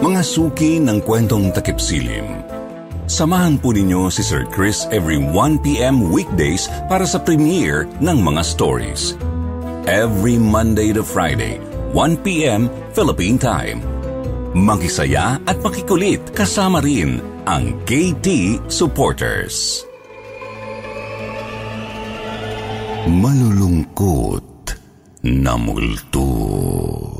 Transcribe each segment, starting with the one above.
Mga suki ng kwentong takipsilim. Samahan po ninyo si Sir Chris every 1pm weekdays para sa premiere ng mga stories. Every Monday to Friday, 1pm Philippine Time. Makisaya at makikulit kasama rin ang KT Supporters. Malulungkot na multo.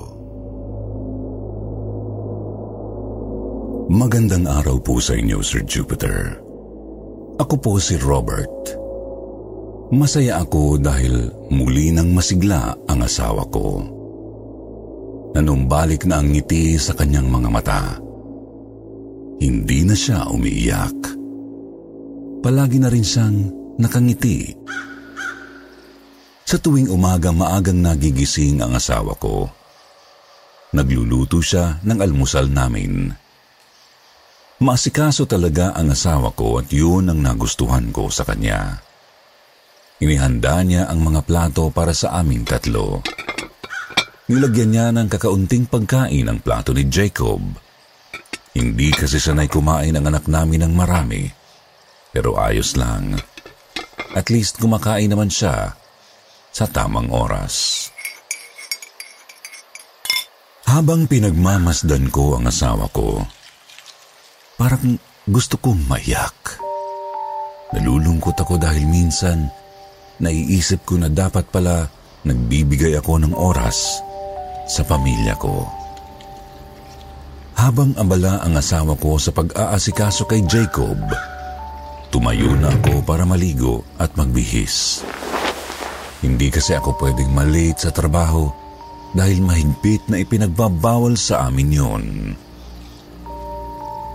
Magandang araw po sa inyo, Sir Jupiter. Ako po si Robert. Masaya ako dahil muli nang masigla ang asawa ko. Nanumbalik na ang ngiti sa kanyang mga mata. Hindi na siya umiiyak. Palagi na rin siyang nakangiti. Sa tuwing umaga maagang nagigising ang asawa ko. Nagluluto siya ng almusal namin. Maasikaso talaga ang asawa ko at yun ang nagustuhan ko sa kanya. Inihanda niya ang mga plato para sa aming tatlo. Nilagyan niya ng kakaunting pagkain ang plato ni Jacob. Hindi kasi sanay kumain ang anak namin ng marami. Pero ayos lang. At least kumakain naman siya sa tamang oras. Habang pinagmamasdan ko ang asawa ko, Parang gusto kong maiyak. Nalulungkot ako dahil minsan naiisip ko na dapat pala nagbibigay ako ng oras sa pamilya ko. Habang abala ang asawa ko sa pag-aasikaso kay Jacob, tumayo na ako para maligo at magbihis. Hindi kasi ako pwedeng malate sa trabaho dahil mahigpit na ipinagbabawal sa amin yon.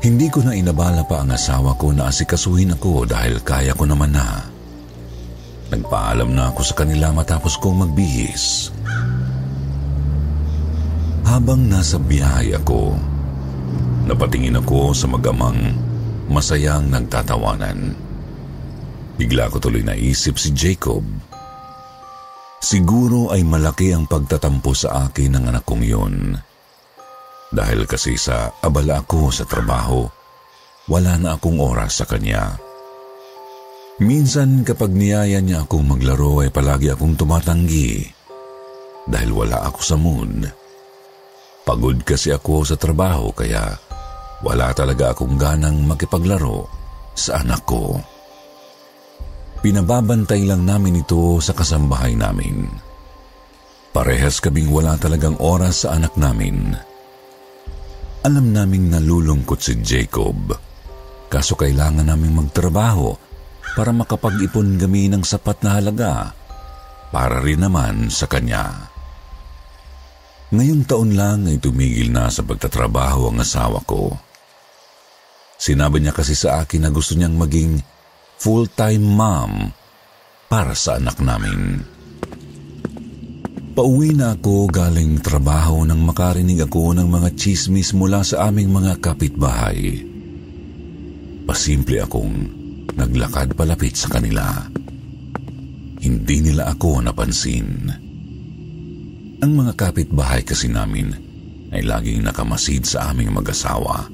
Hindi ko na inabala pa ang asawa ko na asikasuhin ako dahil kaya ko naman na. Nagpaalam na ako sa kanila matapos kong magbihis. Habang nasa biyahe ako, napatingin ako sa magamang masayang nagtatawanan. Bigla ko tuloy naisip si Jacob. Siguro ay malaki ang pagtatampo sa akin ng anak kong yun. Dahil kasi sa abala ako sa trabaho, wala na akong oras sa kanya. Minsan kapag niyaya niya akong maglaro ay palagi akong tumatanggi dahil wala ako sa mood. Pagod kasi ako sa trabaho kaya wala talaga akong ganang makipaglaro sa anak ko. Pinababantay lang namin ito sa kasambahay namin. Parehas kaming wala talagang oras sa anak namin. Alam naming nalulungkot si Jacob. Kaso kailangan naming magtrabaho para makapag-ipon kami ng sapat na halaga para rin naman sa kanya. Ngayong taon lang ay tumigil na sa pagtatrabaho ang asawa ko. Sinabi niya kasi sa akin na gusto niyang maging full-time mom para sa anak namin. Pauwi na ako galing trabaho nang makarinig ako ng mga chismis mula sa aming mga kapitbahay. Pasimple akong naglakad palapit sa kanila. Hindi nila ako napansin. Ang mga kapitbahay kasi namin ay laging nakamasid sa aming mag-asawa.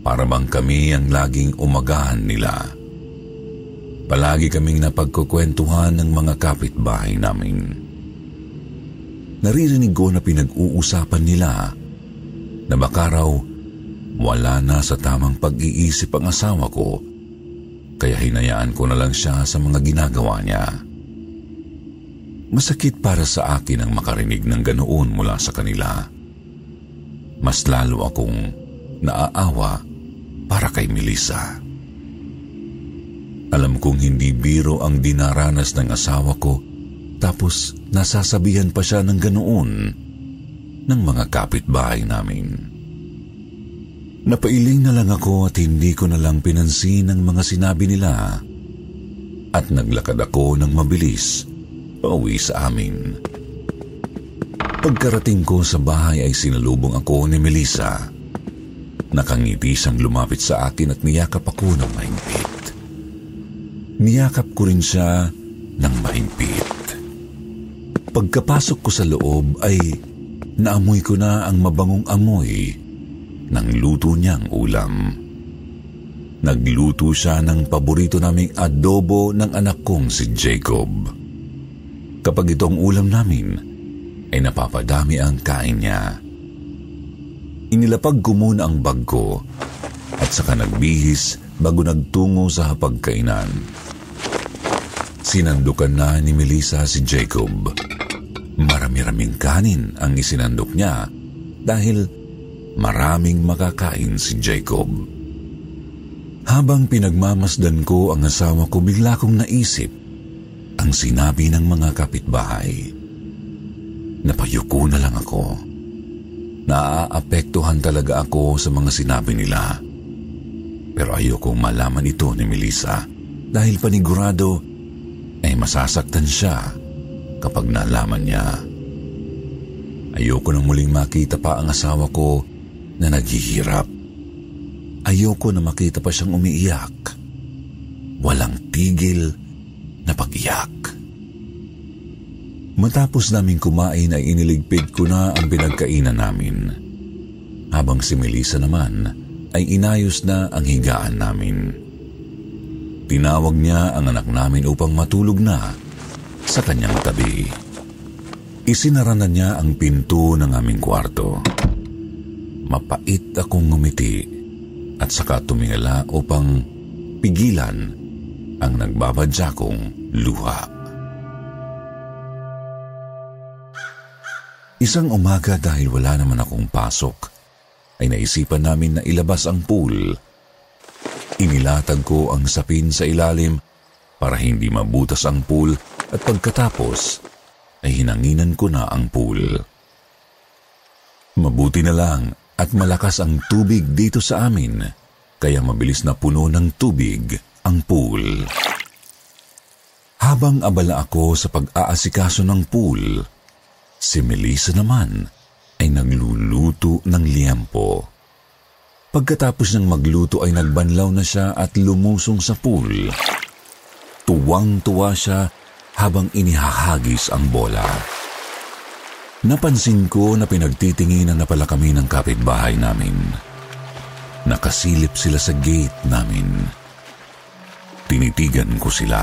Para bang kami ang laging umagahan nila. Palagi kaming napagkukwentuhan ng mga kapitbahay namin naririnig ko na pinag-uusapan nila na baka raw wala na sa tamang pag-iisip ang asawa ko kaya hinayaan ko na lang siya sa mga ginagawa niya. Masakit para sa akin ang makarinig ng ganoon mula sa kanila. Mas lalo akong naaawa para kay Melissa. Alam kong hindi biro ang dinaranas ng asawa ko Tapos nasasabihan pa siya ng ganoon ng mga kapitbahay namin. Napailing na lang ako at hindi ko na lang pinansin ang mga sinabi nila at naglakad ako ng mabilis pauwi sa amin. Pagkarating ko sa bahay ay sinalubong ako ni Melissa. Nakangiti siyang lumapit sa akin at niyakap ako ng mahigpit. Niyakap ko rin siya ng mahigpit. Pagkapasok ko sa loob ay naamoy ko na ang mabangong amoy ng luto niyang ulam. Nagluto siya ng paborito naming adobo ng anak kong si Jacob. Kapag itong ulam namin, ay napapadami ang kain niya. Inilapag ko muna ang bag ko at saka nagbihis bago nagtungo sa hapagkainan. Sinandukan na ni Melissa si Jacob. Marami-raming kanin ang isinandok niya dahil maraming makakain si Jacob. Habang pinagmamasdan ko ang asawa ko, bigla kong naisip ang sinabi ng mga kapitbahay. Napayuko na lang ako. Naaapektuhan talaga ako sa mga sinabi nila. Pero ayokong malaman ito ni Melissa dahil panigurado ay masasaktan siya kapag nalaman niya. Ayoko nang muling makita pa ang asawa ko na naghihirap. Ayoko na makita pa siyang umiiyak. Walang tigil na pag-iyak. Matapos namin kumain ay iniligpid ko na ang pinagkainan namin. Habang si Melissa naman ay inayos na ang higaan namin. Tinawag niya ang anak namin upang matulog na sa kanyang tabi. Isinara na niya ang pinto ng aming kwarto. Mapait akong ngumiti at saka tumingala upang pigilan ang nagbabadya kong luha. Isang umaga dahil wala naman akong pasok, ay naisipan namin na ilabas ang pool. Inilatag ko ang sapin sa ilalim para hindi mabutas ang pool at pagkatapos ay hinanginan ko na ang pool. Mabuti na lang at malakas ang tubig dito sa amin, kaya mabilis na puno ng tubig ang pool. Habang abala ako sa pag-aasikaso ng pool, si Melissa naman ay nagluluto ng liempo. Pagkatapos ng magluto ay nagbanlaw na siya at lumusong sa pool. Tuwang-tuwa siya habang inihahagis ang bola. Napansin ko na pinagtitinginan na pala kami ng kapitbahay namin. Nakasilip sila sa gate namin. Tinitigan ko sila.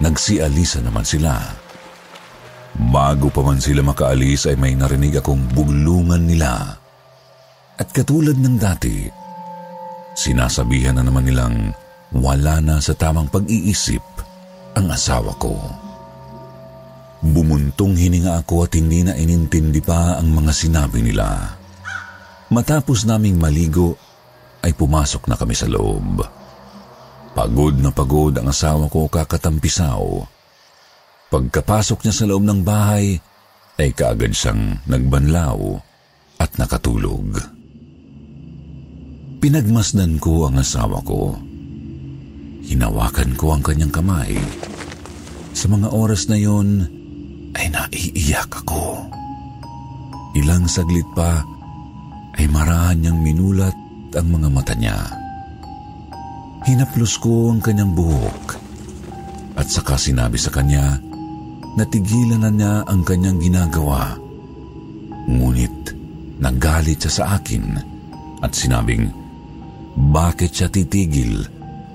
Nagsialisa naman sila. Bago pa man sila makaalis ay may narinig akong buglungan nila. At katulad ng dati, sinasabihan na naman nilang wala na sa tamang pag-iisip ang asawa ko. Bumuntong hininga ako at hindi na inintindi pa ang mga sinabi nila. Matapos naming maligo, ay pumasok na kami sa loob. Pagod na pagod ang asawa ko kakatampisaw. Pagkapasok niya sa loob ng bahay, ay kaagad siyang nagbanlaw at nakatulog. Pinagmasdan ko ang asawa ko. Hinawakan ko ang kanyang kamay. Sa mga oras na yon, ay naiiyak ako. Ilang saglit pa ay marahan niyang minulat ang mga mata niya. Hinaplos ko ang kanyang buhok at saka sinabi sa kanya na tigilan na niya ang kanyang ginagawa. Ngunit nagalit siya sa akin at sinabing, bakit siya titigil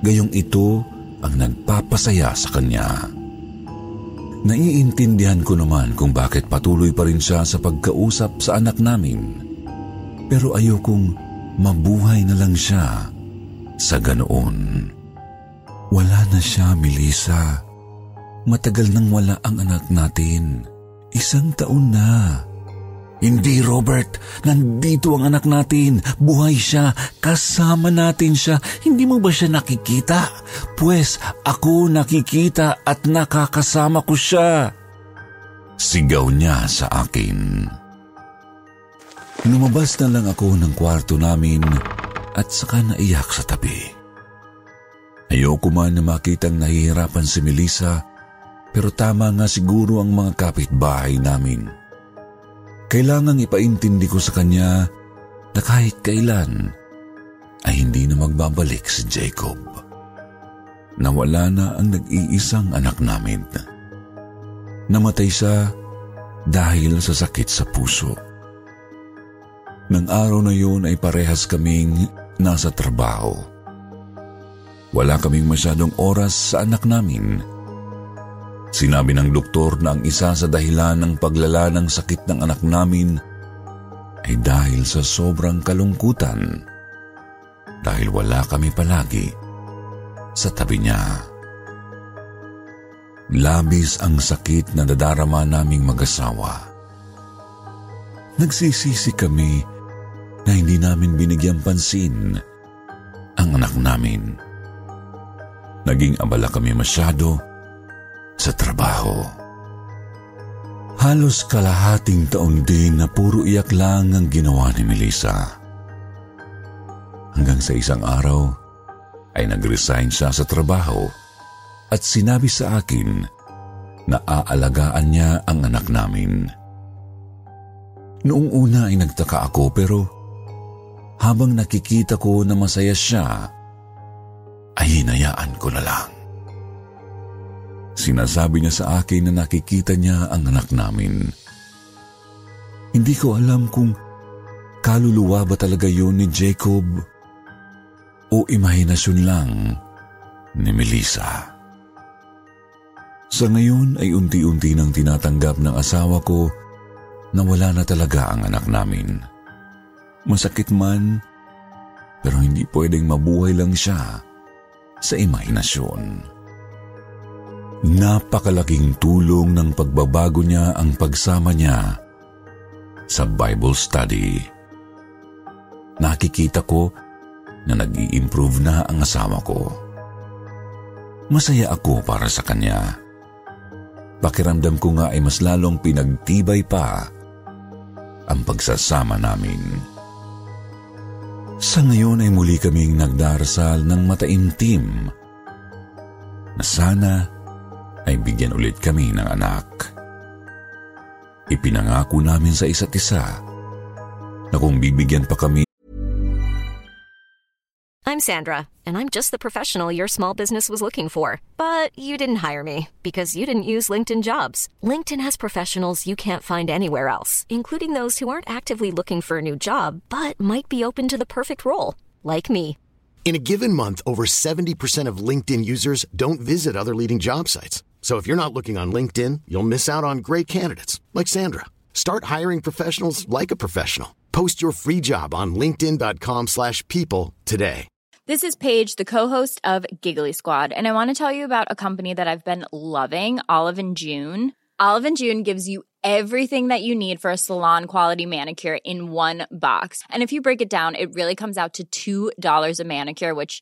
gayong ito ang nagpapasaya sa kanya. Naiintindihan ko naman kung bakit patuloy pa rin siya sa pagkausap sa anak namin. Pero ayokong mabuhay na lang siya sa ganoon. Wala na siya, Melissa. Matagal nang wala ang anak natin. Isang taon na. Hindi, Robert. Nandito ang anak natin. Buhay siya. Kasama natin siya. Hindi mo ba siya nakikita? Pwes, ako nakikita at nakakasama ko siya. Sigaw niya sa akin. Lumabas na lang ako ng kwarto namin at saka naiyak sa tabi. Ayoko man na makitang nahihirapan si Melissa pero tama nga siguro ang mga kapitbahay namin. Kailangang ipaintindi ko sa kanya na kahit kailan ay hindi na magbabalik si Jacob. Nawala na ang nag-iisang anak namin. Namatay siya dahil sa sakit sa puso. Nang araw na yun ay parehas kaming nasa trabaho. Wala kaming masyadong oras sa anak namin Sinabi ng doktor na ang isa sa dahilan ng paglala ng sakit ng anak namin ay dahil sa sobrang kalungkutan dahil wala kami palagi sa tabi niya. Labis ang sakit na nadarama naming mag-asawa. Nagsisisi kami na hindi namin binigyan pansin ang anak namin. Naging abala kami masyado sa trabaho. Halos kalahating taon din na puro iyak lang ang ginawa ni Melissa. Hanggang sa isang araw ay nag-resign siya sa trabaho at sinabi sa akin na aalagaan niya ang anak namin. Noong una ay nagtaka ako pero habang nakikita ko na masaya siya, ay hinayaan ko na lang. Sinasabi niya sa akin na nakikita niya ang anak namin. Hindi ko alam kung kaluluwa ba talaga yun ni Jacob o imahinasyon lang ni Melissa. Sa ngayon ay unti-unti nang tinatanggap ng asawa ko na wala na talaga ang anak namin. Masakit man, pero hindi pwedeng mabuhay lang siya sa imahinasyon. Napakalaking tulong ng pagbabago niya ang pagsama niya sa Bible study. Nakikita ko na nag improve na ang asawa ko. Masaya ako para sa kanya. Pakiramdam ko nga ay mas lalong pinagtibay pa ang pagsasama namin. Sa ngayon ay muli kaming nagdarasal ng mataimtim na sana ay bigyan ulit kami ng anak. Ipinangako namin sa isa't isa na kung bibigyan pa kami I'm Sandra, and I'm just the professional your small business was looking for. But you didn't hire me because you didn't use LinkedIn jobs. LinkedIn has professionals you can't find anywhere else, including those who aren't actively looking for a new job but might be open to the perfect role, like me. In a given month, over 70% of LinkedIn users don't visit other leading job sites. So if you're not looking on LinkedIn, you'll miss out on great candidates like Sandra. Start hiring professionals like a professional. Post your free job on linkedin.com/people today. This is Paige, the co-host of Giggly Squad, and I want to tell you about a company that I've been loving, Olive and June. Olive and June gives you everything that you need for a salon quality manicure in one box. And if you break it down, it really comes out to $2 a manicure, which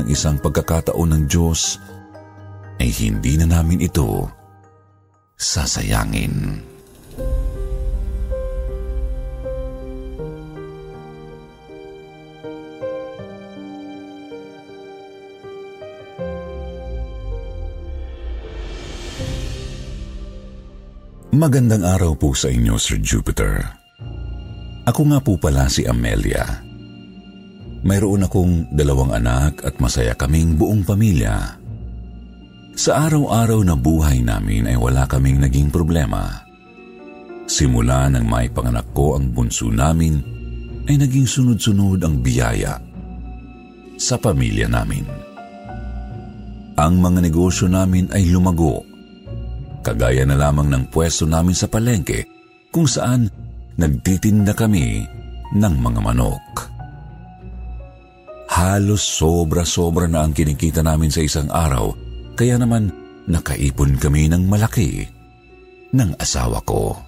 Ng isang pagkakataon ng Diyos ay hindi na namin ito sasayangin. Magandang araw po sa inyo, Sir Jupiter. Ako nga po pala si Amelia. Mayroon akong dalawang anak at masaya kaming buong pamilya. Sa araw-araw na buhay namin ay wala kaming naging problema. Simula nang maipanganak ko ang bunso namin, ay naging sunod-sunod ang biyaya sa pamilya namin. Ang mga negosyo namin ay lumago, kagaya na lamang ng pwesto namin sa palengke kung saan nagtitinda kami ng mga manok. Halos sobra-sobra na ang kinikita namin sa isang araw kaya naman nakaipon kami ng malaki ng asawa ko.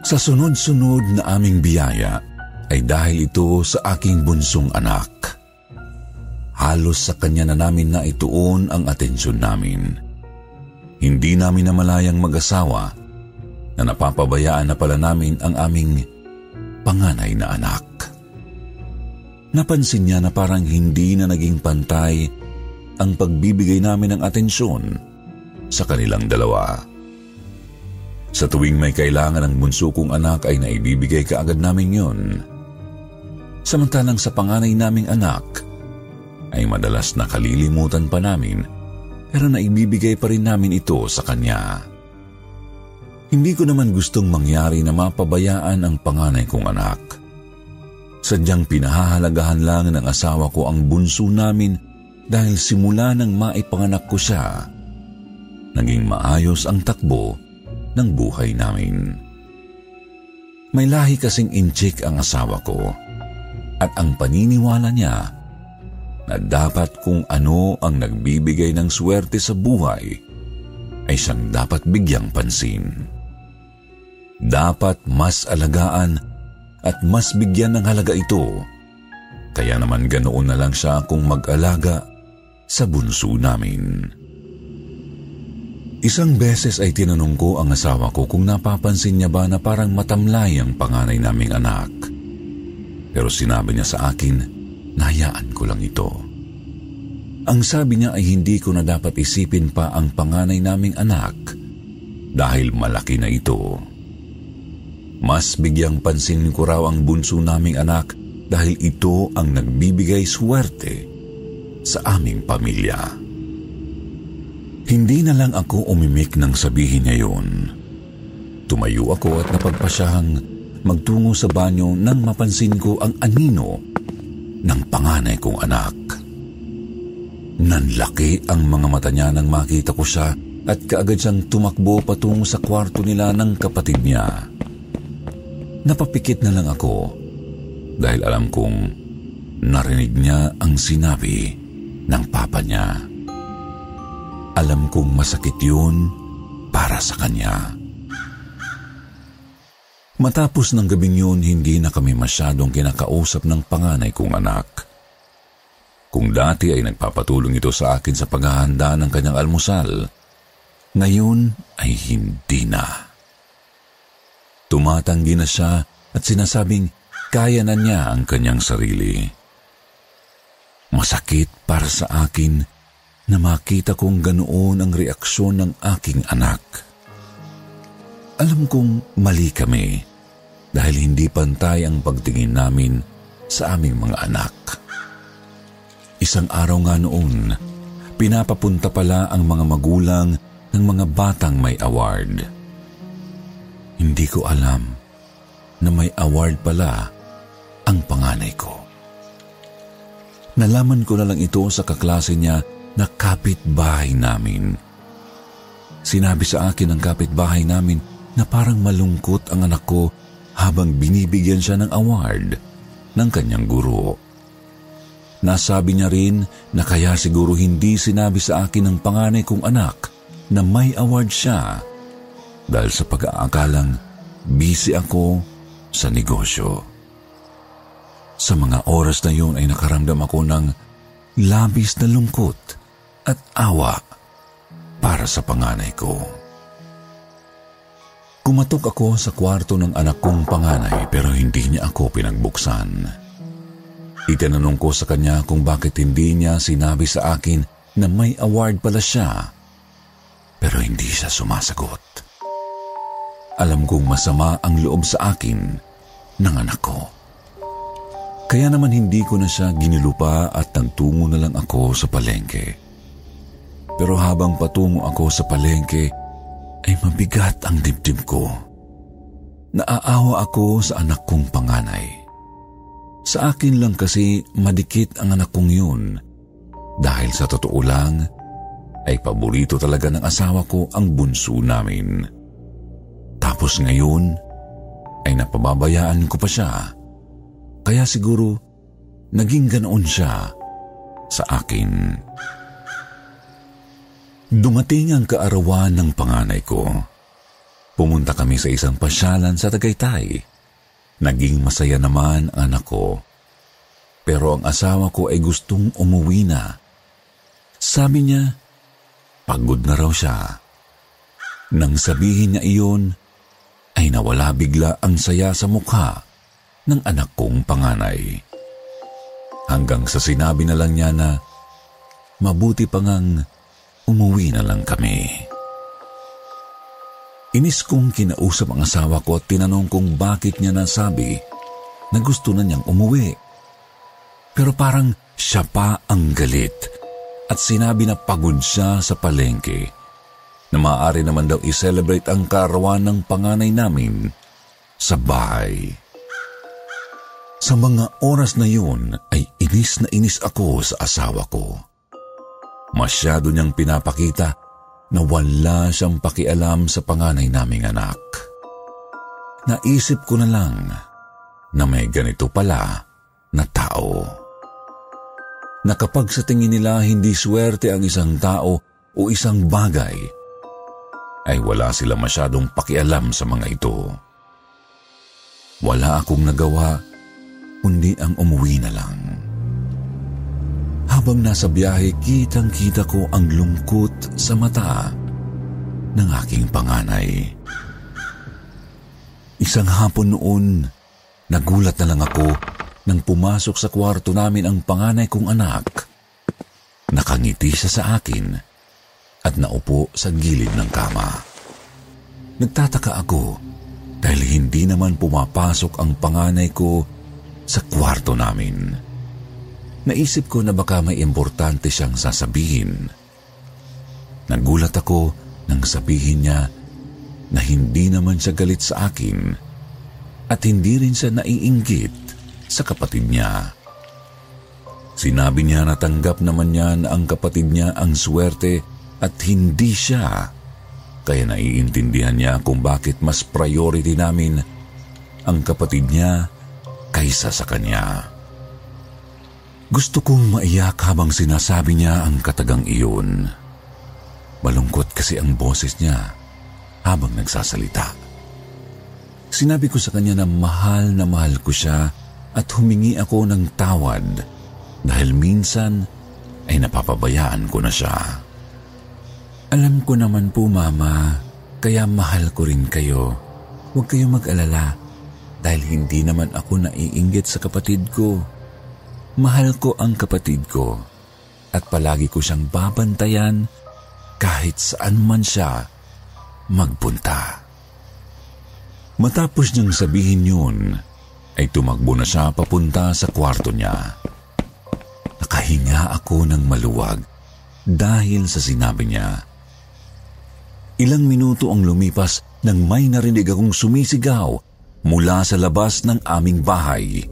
Sa sunod-sunod na aming biyaya ay dahil ito sa aking bunsong anak. Halos sa kanya na namin na ituon ang atensyon namin. Hindi namin namalayang mag-asawa na napapabayaan na pala namin ang aming panganay na anak. Napansin niya na parang hindi na naging pantay ang pagbibigay namin ng atensyon sa kanilang dalawa. Sa tuwing may kailangan ng bunso kong anak ay naibibigay kaagad namin yon. Samantalang sa panganay naming anak ay madalas nakalilimutan pa namin pero naibibigay pa rin namin ito sa kanya. Hindi ko naman gustong mangyari na mapabayaan ang panganay kong anak. Sadyang pinahahalagahan lang ng asawa ko ang bunso namin dahil simula nang maipanganak ko siya, naging maayos ang takbo ng buhay namin. May lahi kasing inchik ang asawa ko at ang paniniwala niya na dapat kung ano ang nagbibigay ng swerte sa buhay ay siyang dapat bigyang pansin. Dapat mas alagaan at mas bigyan ng halaga ito. Kaya naman ganoon na lang siya kung mag-alaga sa bunso namin. Isang beses ay tinanong ko ang asawa ko kung napapansin niya ba na parang matamlay ang panganay naming anak. Pero sinabi niya sa akin, nahayaan ko lang ito. Ang sabi niya ay hindi ko na dapat isipin pa ang panganay naming anak dahil malaki na ito. Mas bigyang pansin ko raw ang bunso naming anak dahil ito ang nagbibigay swerte sa aming pamilya. Hindi na lang ako umimik nang sabihin niya yun. Tumayo ako at napagpasyahang magtungo sa banyo nang mapansin ko ang anino ng panganay kong anak. Nanlaki ang mga mata niya nang makita ko siya at kaagad siyang tumakbo patungo sa kwarto nila ng kapatid niya. Napapikit na lang ako dahil alam kong narinig niya ang sinabi ng papa niya. Alam kong masakit yun para sa kanya. Matapos ng gabing yun, hindi na kami masyadong kinakausap ng panganay kong anak. Kung dati ay nagpapatulong ito sa akin sa paghahanda ng kanyang almusal, ngayon ay hindi na. Tumatanggi na siya at sinasabing kaya na niya ang kanyang sarili. Masakit para sa akin na makita kong ganoon ang reaksyon ng aking anak. Alam kong mali kami dahil hindi pantay ang pagtingin namin sa aming mga anak. Isang araw nga noon, pinapapunta pala ang mga magulang ng mga batang may award. Hindi ko alam na may award pala ang panganay ko. Nalaman ko na lang ito sa kaklase niya na kapitbahay namin. Sinabi sa akin ng kapitbahay namin na parang malungkot ang anak ko habang binibigyan siya ng award ng kanyang guro. Nasabi niya rin na kaya siguro hindi sinabi sa akin ng panganay kong anak na may award siya dahil sa pag-aakalang busy ako sa negosyo. Sa mga oras na yun ay nakaramdam ako ng labis na lungkot at awa para sa panganay ko. Kumatok ako sa kwarto ng anak kong panganay pero hindi niya ako pinagbuksan. Itinanong ko sa kanya kung bakit hindi niya sinabi sa akin na may award pala siya pero hindi siya sumasagot. Alam kong masama ang loob sa akin ng anak ko. Kaya naman hindi ko na siya ginilupa at nagtungo na lang ako sa palengke. Pero habang patungo ako sa palengke, ay mabigat ang dibdib ko. Naaawa ako sa anak kong panganay. Sa akin lang kasi madikit ang anak kong yun dahil sa totoo lang ay paborito talaga ng asawa ko ang bunso namin. Tapos ngayon ay napababayaan ko pa siya. Kaya siguro naging ganoon siya sa akin. Dumating ang kaarawan ng panganay ko. Pumunta kami sa isang pasyalan sa Tagaytay. Naging masaya naman ang anak ko. Pero ang asawa ko ay gustong umuwi na. Sabi niya, pagod na raw siya. Nang sabihin niya iyon, ay nawala bigla ang saya sa mukha ng anak kong panganay. Hanggang sa sinabi na lang niya na mabuti pa ngang umuwi na lang kami. Inis kong kinausap ang asawa ko at tinanong kung bakit niya nasabi na gusto na niyang umuwi. Pero parang siya pa ang galit at sinabi na pagod siya sa palengke na maaari naman daw i-celebrate ang karawan ng panganay namin sa bahay. Sa mga oras na yun ay inis na inis ako sa asawa ko. Masyado niyang pinapakita na wala siyang pakialam sa panganay naming anak. Naisip ko na lang na may ganito pala na tao. Na sa tingin nila hindi swerte ang isang tao o isang bagay, ay wala sila masyadong pakialam sa mga ito. Wala akong nagawa, kundi ang umuwi na lang. Habang nasa biyahe, kitang-kita ko ang lungkot sa mata ng aking panganay. Isang hapon noon, nagulat na lang ako nang pumasok sa kwarto namin ang panganay kong anak. Nakangiti siya sa akin at naupo sa gilid ng kama. Nagtataka ako dahil hindi naman pumapasok ang panganay ko sa kwarto namin. Naisip ko na baka may importante siyang sasabihin. Nagulat ako nang sabihin niya na hindi naman siya galit sa akin at hindi rin siya naiinggit sa kapatid niya. Sinabi niya na tanggap naman niya na ang kapatid niya ang swerte at hindi siya. Kaya naiintindihan niya kung bakit mas priority namin ang kapatid niya kaysa sa kanya. Gusto kong maiyak habang sinasabi niya ang katagang iyon. Malungkot kasi ang boses niya habang nagsasalita. Sinabi ko sa kanya na mahal na mahal ko siya at humingi ako ng tawad dahil minsan ay napapabayaan ko na siya. Alam ko naman po mama, kaya mahal ko rin kayo. Huwag kayong mag-alala dahil hindi naman ako naiinggit sa kapatid ko. Mahal ko ang kapatid ko at palagi ko siyang babantayan kahit saan man siya magpunta. Matapos niyang sabihin yun, ay tumakbo na siya papunta sa kwarto niya. Nakahinga ako ng maluwag dahil sa sinabi niya. Ilang minuto ang lumipas nang may narinig akong sumisigaw mula sa labas ng aming bahay.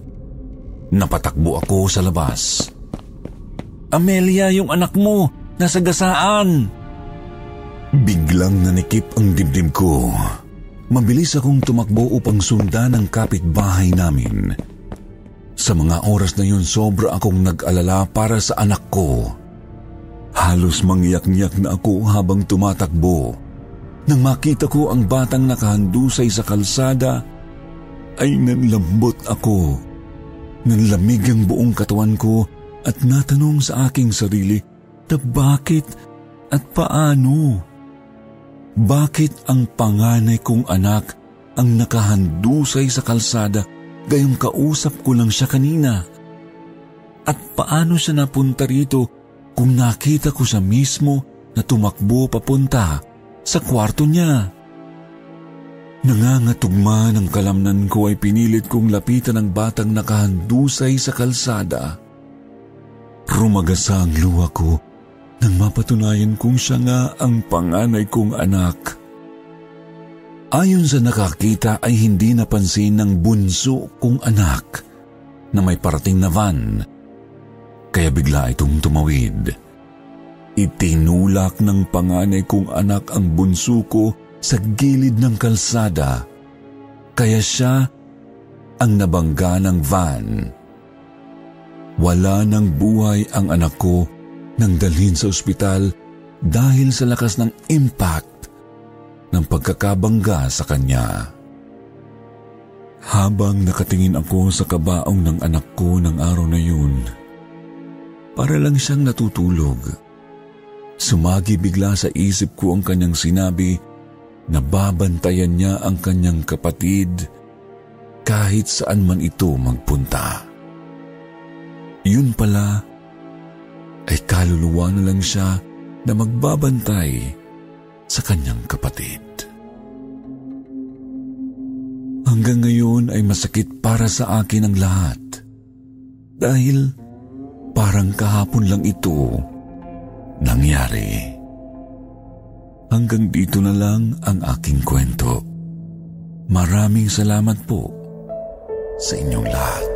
Napatakbo ako sa labas. Amelia, yung anak mo, nasa gasaan! Biglang nanikip ang dibdib ko. Mabilis akong tumakbo upang sundan ang kapitbahay namin. Sa mga oras na yun, sobra akong nag-alala para sa anak ko. Halos mangyak-ngyak na ako habang tumatakbo. Nang makita ko ang batang nakahandusay sa kalsada, ay nanlambot ako. Nanlamig ang buong katawan ko at natanong sa aking sarili na bakit at paano. Bakit ang panganay kong anak ang nakahandusay sa kalsada gayong kausap ko lang siya kanina? At paano siya napunta rito kung nakita ko siya mismo na tumakbo papunta sa kwarto niya? Nangangatugma ng kalamnan ko ay pinilit kong lapitan ang batang nakahandusay sa kalsada. Rumagasa ang luha ko nang mapatunayan kong siya nga ang panganay kong anak. Ayon sa nakakita ay hindi napansin ng bunso kong anak na may parating na van, kaya bigla itong tumawid. Itinulak ng panganay kong anak ang bunso ko sa gilid ng kalsada, kaya siya ang nabangga ng van. Wala ng buhay ang anak ko nang dalhin sa ospital dahil sa lakas ng impact ng pagkakabangga sa kanya. Habang nakatingin ako sa kabaong ng anak ko ng araw na yun, para lang siyang natutulog. Sumagi bigla sa isip ko ang kanyang sinabi na babantayan niya ang kanyang kapatid kahit saan man ito magpunta. Yun pala ay kaluluwa na lang siya na magbabantay sa kanyang kapatid. Hanggang ngayon ay masakit para sa akin ang lahat dahil parang kahapon lang ito nangyari. Hanggang dito na lang ang aking kwento. Maraming salamat po sa inyong lahat.